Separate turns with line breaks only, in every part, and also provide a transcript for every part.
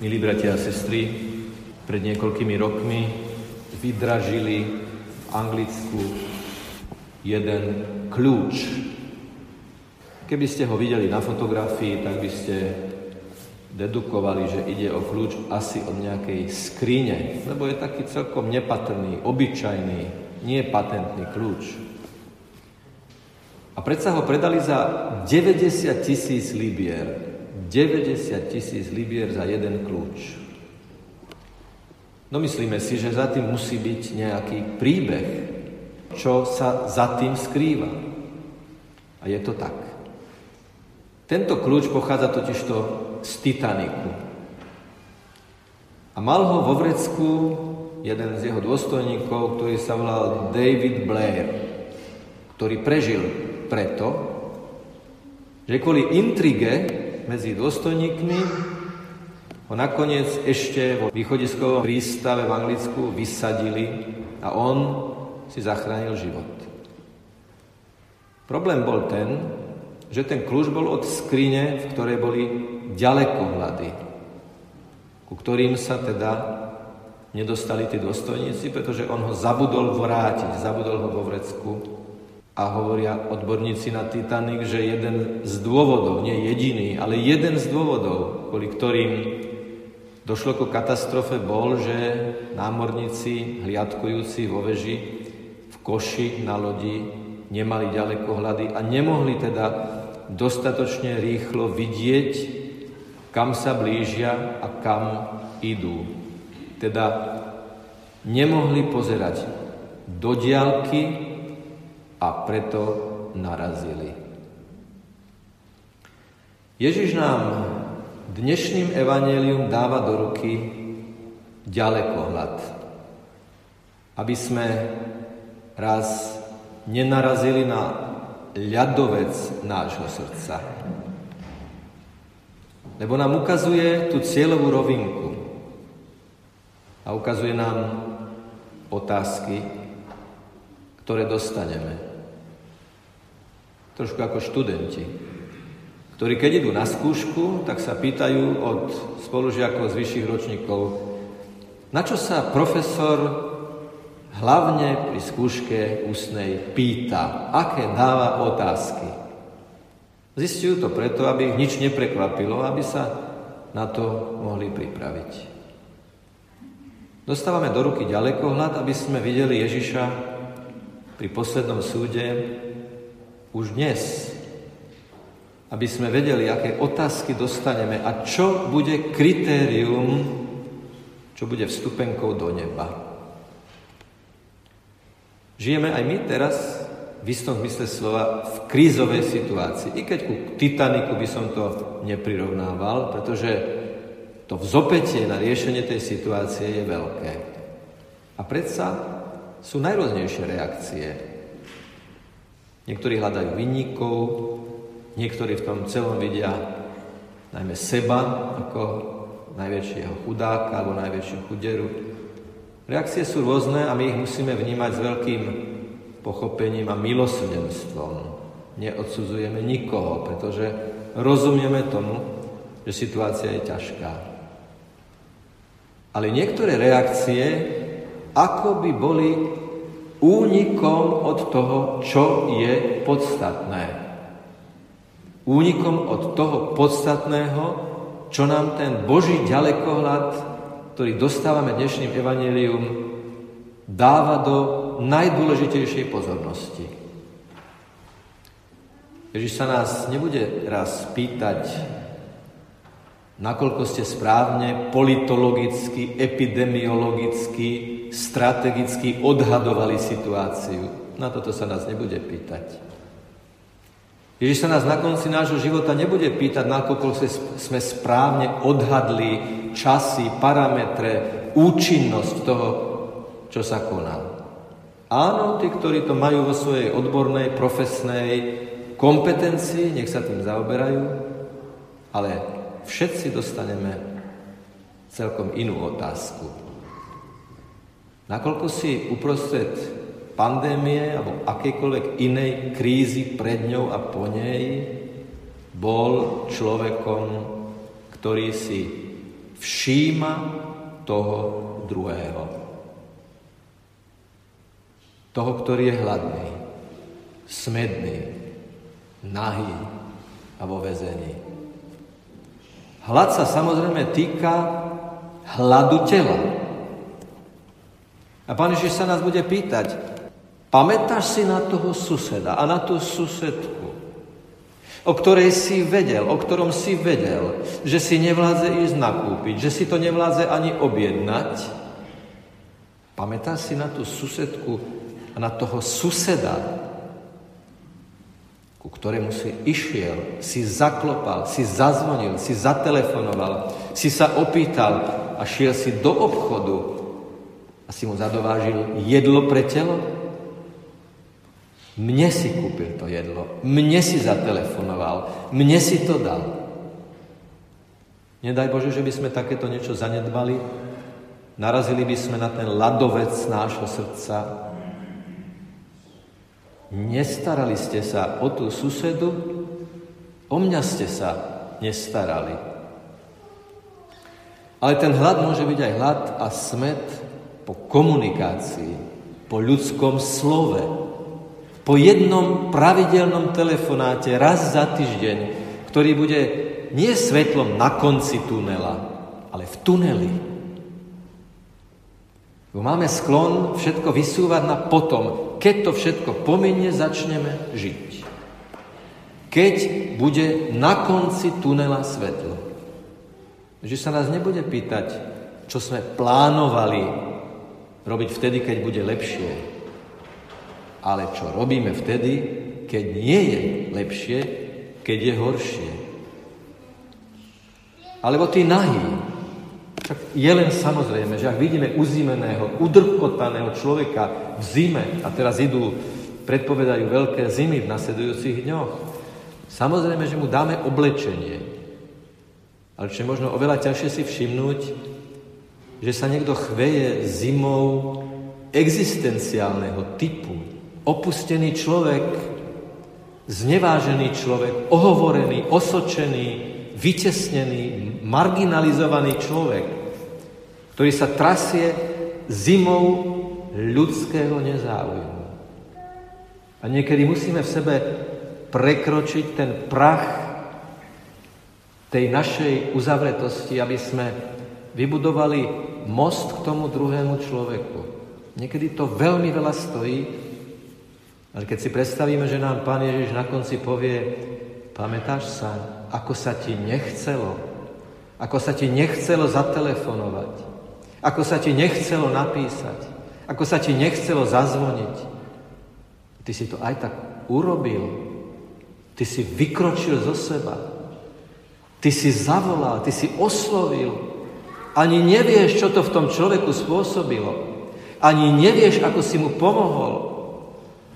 Milí bratia a sestry, pred niekoľkými rokmi vydražili v Anglicku jeden kľúč. Keby ste ho videli na fotografii, tak by ste dedukovali, že ide o kľúč asi od nejakej skrine, lebo je taký celkom nepatrný, obyčajný, nie patentný kľúč. A predsa ho predali za 90 tisíc libier. 90 tisíc libier za jeden kľúč. No myslíme si, že za tým musí byť nejaký príbeh, čo sa za tým skrýva. A je to tak. Tento kľúč pochádza totižto z Titaniku. A mal ho vo vrecku jeden z jeho dôstojníkov, ktorý sa volal David Blair, ktorý prežil preto, že kvôli intrige medzi dôstojníkmi ho nakoniec ešte vo východiskovom prístave v Anglicku vysadili a on si zachránil život. Problém bol ten, že ten kľúč bol od skrine, v ktorej boli ďalekohľady, ku ktorým sa teda nedostali tí dôstojníci, pretože on ho zabudol vrátiť, zabudol ho vo vrecku a hovoria odborníci na Titanic, že jeden z dôvodov, nie jediný, ale jeden z dôvodov, kvôli ktorým došlo ku katastrofe, bol, že námorníci hliadkujúci vo veži v koši na lodi nemali ďaleko hľady a nemohli teda dostatočne rýchlo vidieť, kam sa blížia a kam idú. Teda nemohli pozerať do diálky, a preto narazili. Ježiš nám dnešným evanelium dáva do ruky ďalekohľad, aby sme raz nenarazili na ľadovec nášho srdca. Lebo nám ukazuje tú cieľovú rovinku a ukazuje nám otázky, ktoré dostaneme trošku ako študenti, ktorí keď idú na skúšku, tak sa pýtajú od spolužiakov z vyšších ročníkov, na čo sa profesor hlavne pri skúške ústnej pýta, aké dáva otázky. Zistujú to preto, aby ich nič neprekvapilo, aby sa na to mohli pripraviť. Dostávame do ruky ďalekohľad, aby sme videli Ježiša pri poslednom súde už dnes, aby sme vedeli, aké otázky dostaneme a čo bude kritérium, čo bude vstupenkou do neba. Žijeme aj my teraz v istom zmysle slova v krízovej situácii. I keď ku Titaniku by som to neprirovnával, pretože to vzopetie na riešenie tej situácie je veľké. A predsa sú najrôznejšie reakcie Niektorí hľadajú vinníkov, niektorí v tom celom vidia najmä seba ako najväčšieho chudáka alebo najväčšiu chuderu. Reakcie sú rôzne a my ich musíme vnímať s veľkým pochopením a milosrdenstvom. Neodsudzujeme nikoho, pretože rozumieme tomu, že situácia je ťažká. Ale niektoré reakcie ako by boli únikom od toho, čo je podstatné. Únikom od toho podstatného, čo nám ten Boží ďalekohľad, ktorý dostávame dnešným evanílium, dáva do najdôležitejšej pozornosti. Ježiš sa nás nebude raz pýtať, nakoľko ste správne politologicky, epidemiologicky, strategicky odhadovali situáciu. Na toto sa nás nebude pýtať. Ježiš sa nás na konci nášho života nebude pýtať, nakoľko sme správne odhadli časy, parametre, účinnosť toho, čo sa koná. Áno, tí, ktorí to majú vo svojej odbornej, profesnej kompetencii, nech sa tým zaoberajú, ale všetci dostaneme celkom inú otázku. Nakoľko si uprostred pandémie alebo akejkoľvek inej krízy pred ňou a po nej bol človekom, ktorý si všíma toho druhého. Toho, ktorý je hladný, smedný, nahý a vo vezení. Hlad sa samozrejme týka hladu tela. A Pán Ježiš sa nás bude pýtať, pamätáš si na toho suseda a na tú susedku, o ktorej si vedel, o ktorom si vedel, že si nevládze ísť nakúpiť, že si to nevládze ani objednať. Pamätáš si na tú susedku a na toho suseda, ku ktorému si išiel, si zaklopal, si zazvonil, si zatelefonoval, si sa opýtal a šiel si do obchodu a si mu zadovážil jedlo pre telo? Mne si kúpil to jedlo, mne si zatelefonoval, mne si to dal. Nedaj Bože, že by sme takéto niečo zanedbali, narazili by sme na ten ľadovec nášho srdca. Nestarali ste sa o tú susedu, o mňa ste sa nestarali. Ale ten hlad môže byť aj hlad a smet po komunikácii, po ľudskom slove, po jednom pravidelnom telefonáte raz za týždeň, ktorý bude nie svetlom na konci tunela, ale v tuneli. Bo máme sklon všetko vysúvať na potom, keď to všetko pominie, začneme žiť. Keď bude na konci tunela svetlo. Že sa nás nebude pýtať, čo sme plánovali robiť vtedy, keď bude lepšie, ale čo robíme vtedy, keď nie je lepšie, keď je horšie. Alebo tí nahý. Však je len samozrejme, že ak vidíme uzimeného, udrkotaného človeka v zime, a teraz idú, predpovedajú veľké zimy v nasledujúcich dňoch, samozrejme, že mu dáme oblečenie. Ale čo je možno oveľa ťažšie si všimnúť, že sa niekto chveje zimou existenciálneho typu, opustený človek, znevážený človek, ohovorený, osočený, vytesnený, marginalizovaný človek, ktorý sa trasie zimou ľudského nezáujmu. A niekedy musíme v sebe prekročiť ten prach tej našej uzavretosti, aby sme vybudovali most k tomu druhému človeku. Niekedy to veľmi veľa stojí, ale keď si predstavíme, že nám Pán Ježiš na konci povie, pamätáš sa, ako sa ti nechcelo, ako sa ti nechcelo zatelefonovať, ako sa ti nechcelo napísať, ako sa ti nechcelo zazvoniť. Ty si to aj tak urobil. Ty si vykročil zo seba. Ty si zavolal, ty si oslovil. Ani nevieš, čo to v tom človeku spôsobilo. Ani nevieš, ako si mu pomohol.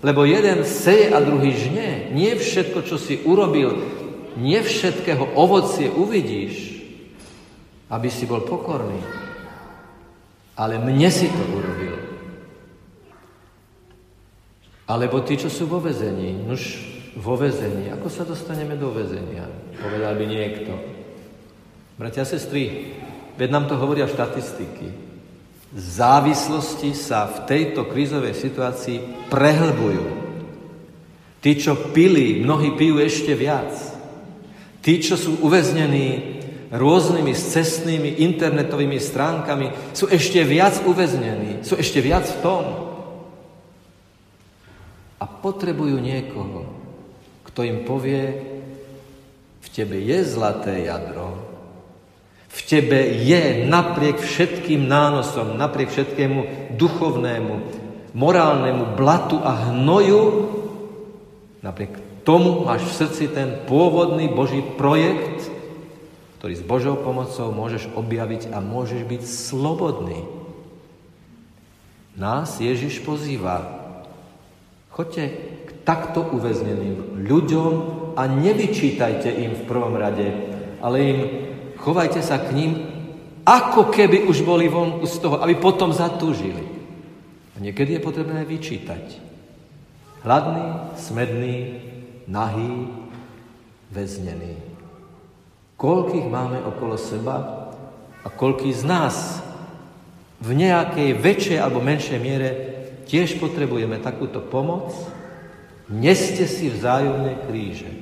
Lebo jeden seje a druhý žne. Nie všetko, čo si urobil, nie všetkého ovocie uvidíš, aby si bol pokorný. Ale mne si to urobil. Alebo tí, čo sú vo vezení. Nuž, vo vezení. Ako sa dostaneme do vezenia? Povedal by niekto. Bratia a sestry, veď nám to hovoria štatistiky závislosti sa v tejto krízovej situácii prehlbujú. Tí, čo pili, mnohí pijú ešte viac. Tí, čo sú uväznení rôznymi cestnými internetovými stránkami, sú ešte viac uväznení, sú ešte viac v tom. A potrebujú niekoho, kto im povie, v tebe je zlaté jadro, tebe je napriek všetkým nánosom, napriek všetkému duchovnému, morálnemu blatu a hnoju, napriek tomu máš v srdci ten pôvodný Boží projekt, ktorý s Božou pomocou môžeš objaviť a môžeš byť slobodný. Nás Ježiš pozýva. Choďte k takto uväzneným ľuďom a nevyčítajte im v prvom rade, ale im Chovajte sa k ním, ako keby už boli vonku z toho, aby potom zatúžili. A niekedy je potrebné vyčítať. Hladný, smedný, nahý, väznený. Koľkých máme okolo seba, A koľký z nás v nejakej väčšej alebo menšej miere tiež potrebujeme takúto pomoc, neste si vzájomné kríže.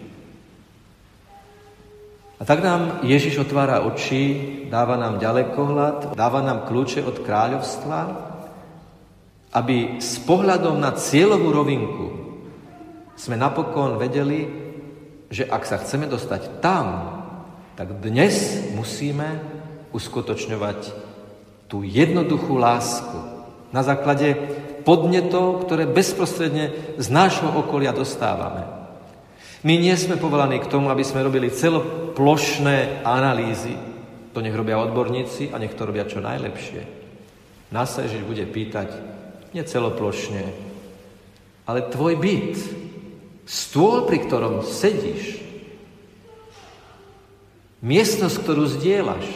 A tak nám Ježiš otvára oči, dáva nám ďalekohľad, dáva nám kľúče od kráľovstva, aby s pohľadom na cieľovú rovinku sme napokon vedeli, že ak sa chceme dostať tam, tak dnes musíme uskutočňovať tú jednoduchú lásku na základe podnetov, ktoré bezprostredne z nášho okolia dostávame. My nie sme povolaní k tomu, aby sme robili celoplošné analýzy. To nech robia odborníci a nech to robia čo najlepšie. Nás sa Ježiš bude pýtať, nie celoplošne, ale tvoj byt, stôl, pri ktorom sedíš, miestnosť, ktorú zdieľaš,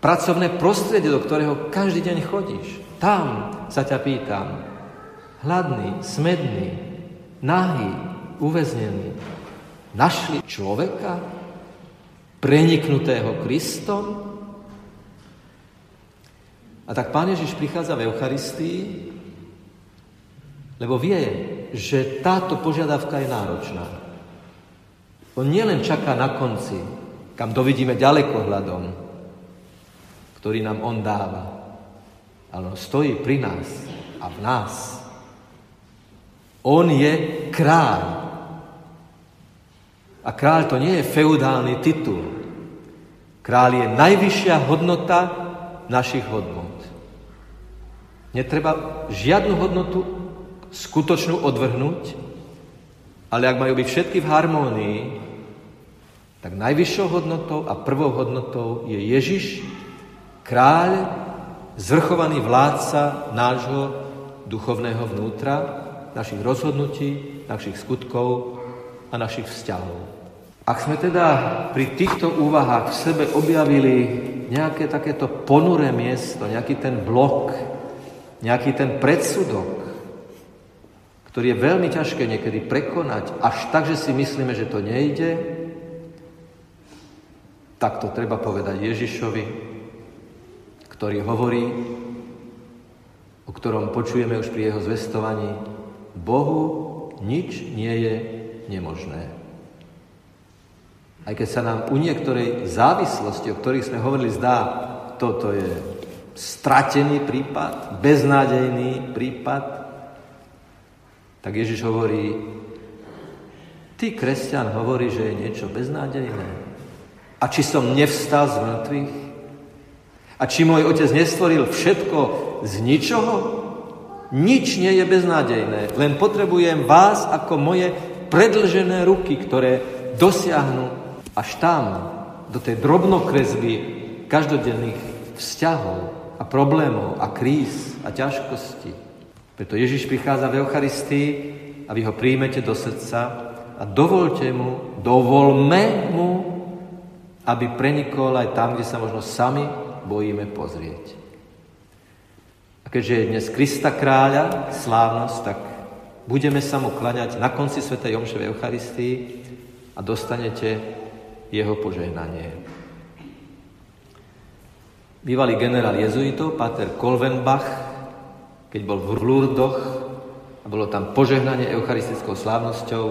pracovné prostredie, do ktorého každý deň chodíš. Tam sa ťa pýtam, hladný, smedný, nahý, uväznený, našli človeka preniknutého Kristom? A tak Pán Ježiš prichádza v Eucharistii, lebo vie, že táto požiadavka je náročná. On nielen čaká na konci, kam dovidíme ďalekohľadom, ktorý nám On dáva. Ale On stojí pri nás a v nás. On je kráľ. A kráľ to nie je feudálny titul. Kráľ je najvyššia hodnota našich hodnot. Netreba žiadnu hodnotu skutočnú odvrhnúť, ale ak majú byť všetky v harmónii, tak najvyššou hodnotou a prvou hodnotou je Ježiš, kráľ, zvrchovaný vládca nášho duchovného vnútra, našich rozhodnutí, našich skutkov a našich vzťahov. Ak sme teda pri týchto úvahách v sebe objavili nejaké takéto ponuré miesto, nejaký ten blok, nejaký ten predsudok, ktorý je veľmi ťažké niekedy prekonať, až tak, že si myslíme, že to nejde, tak to treba povedať Ježišovi, ktorý hovorí, o ktorom počujeme už pri jeho zvestovaní, Bohu nič nie je nemožné. Aj keď sa nám u niektorej závislosti, o ktorých sme hovorili, zdá, toto je stratený prípad, beznádejný prípad, tak Ježiš hovorí, ty, kresťan, hovorí, že je niečo beznádejné. A či som nevstal z mŕtvych? A či môj otec nestvoril všetko z ničoho? Nič nie je beznádejné, len potrebujem vás ako moje predlžené ruky, ktoré dosiahnu až tam, do tej drobnokresby každodenných vzťahov a problémov a kríz a ťažkostí. Preto Ježiš prichádza v Eucharistii a vy ho príjmete do srdca a dovolte mu, dovolme mu aby prenikol aj tam, kde sa možno sami bojíme pozrieť. A keďže je dnes Krista kráľa, slávnosť, tak budeme sa mu klaňať na konci Sv. Jomšovej Eucharistii a dostanete jeho požehnanie. Bývalý generál jezuitov, Pater Kolvenbach, keď bol v Lurdoch a bolo tam požehnanie eucharistickou slávnosťou,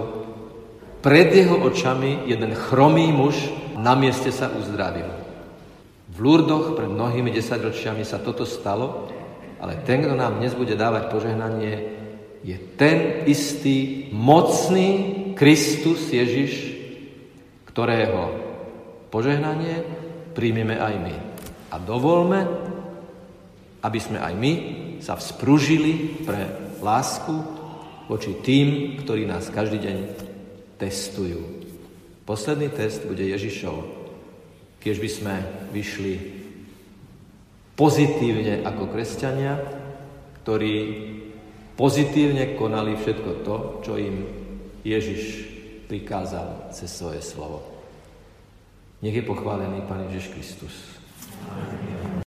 pred jeho očami jeden chromý muž na mieste sa uzdravil. V Lurdoch pred mnohými desaťročiami sa toto stalo, ale ten, kto nám dnes bude dávať požehnanie, je ten istý mocný Kristus Ježiš, ktorého požehnanie príjmeme aj my. A dovolme, aby sme aj my sa vzpružili pre lásku voči tým, ktorí nás každý deň testujú. Posledný test bude Ježišov. Keď by sme vyšli pozitívne ako kresťania, ktorí pozitívne konali všetko to, čo im Ježiš prikázal cez svoje slovo. Nech je pochválený Pán Ježiš Kristus. Amen.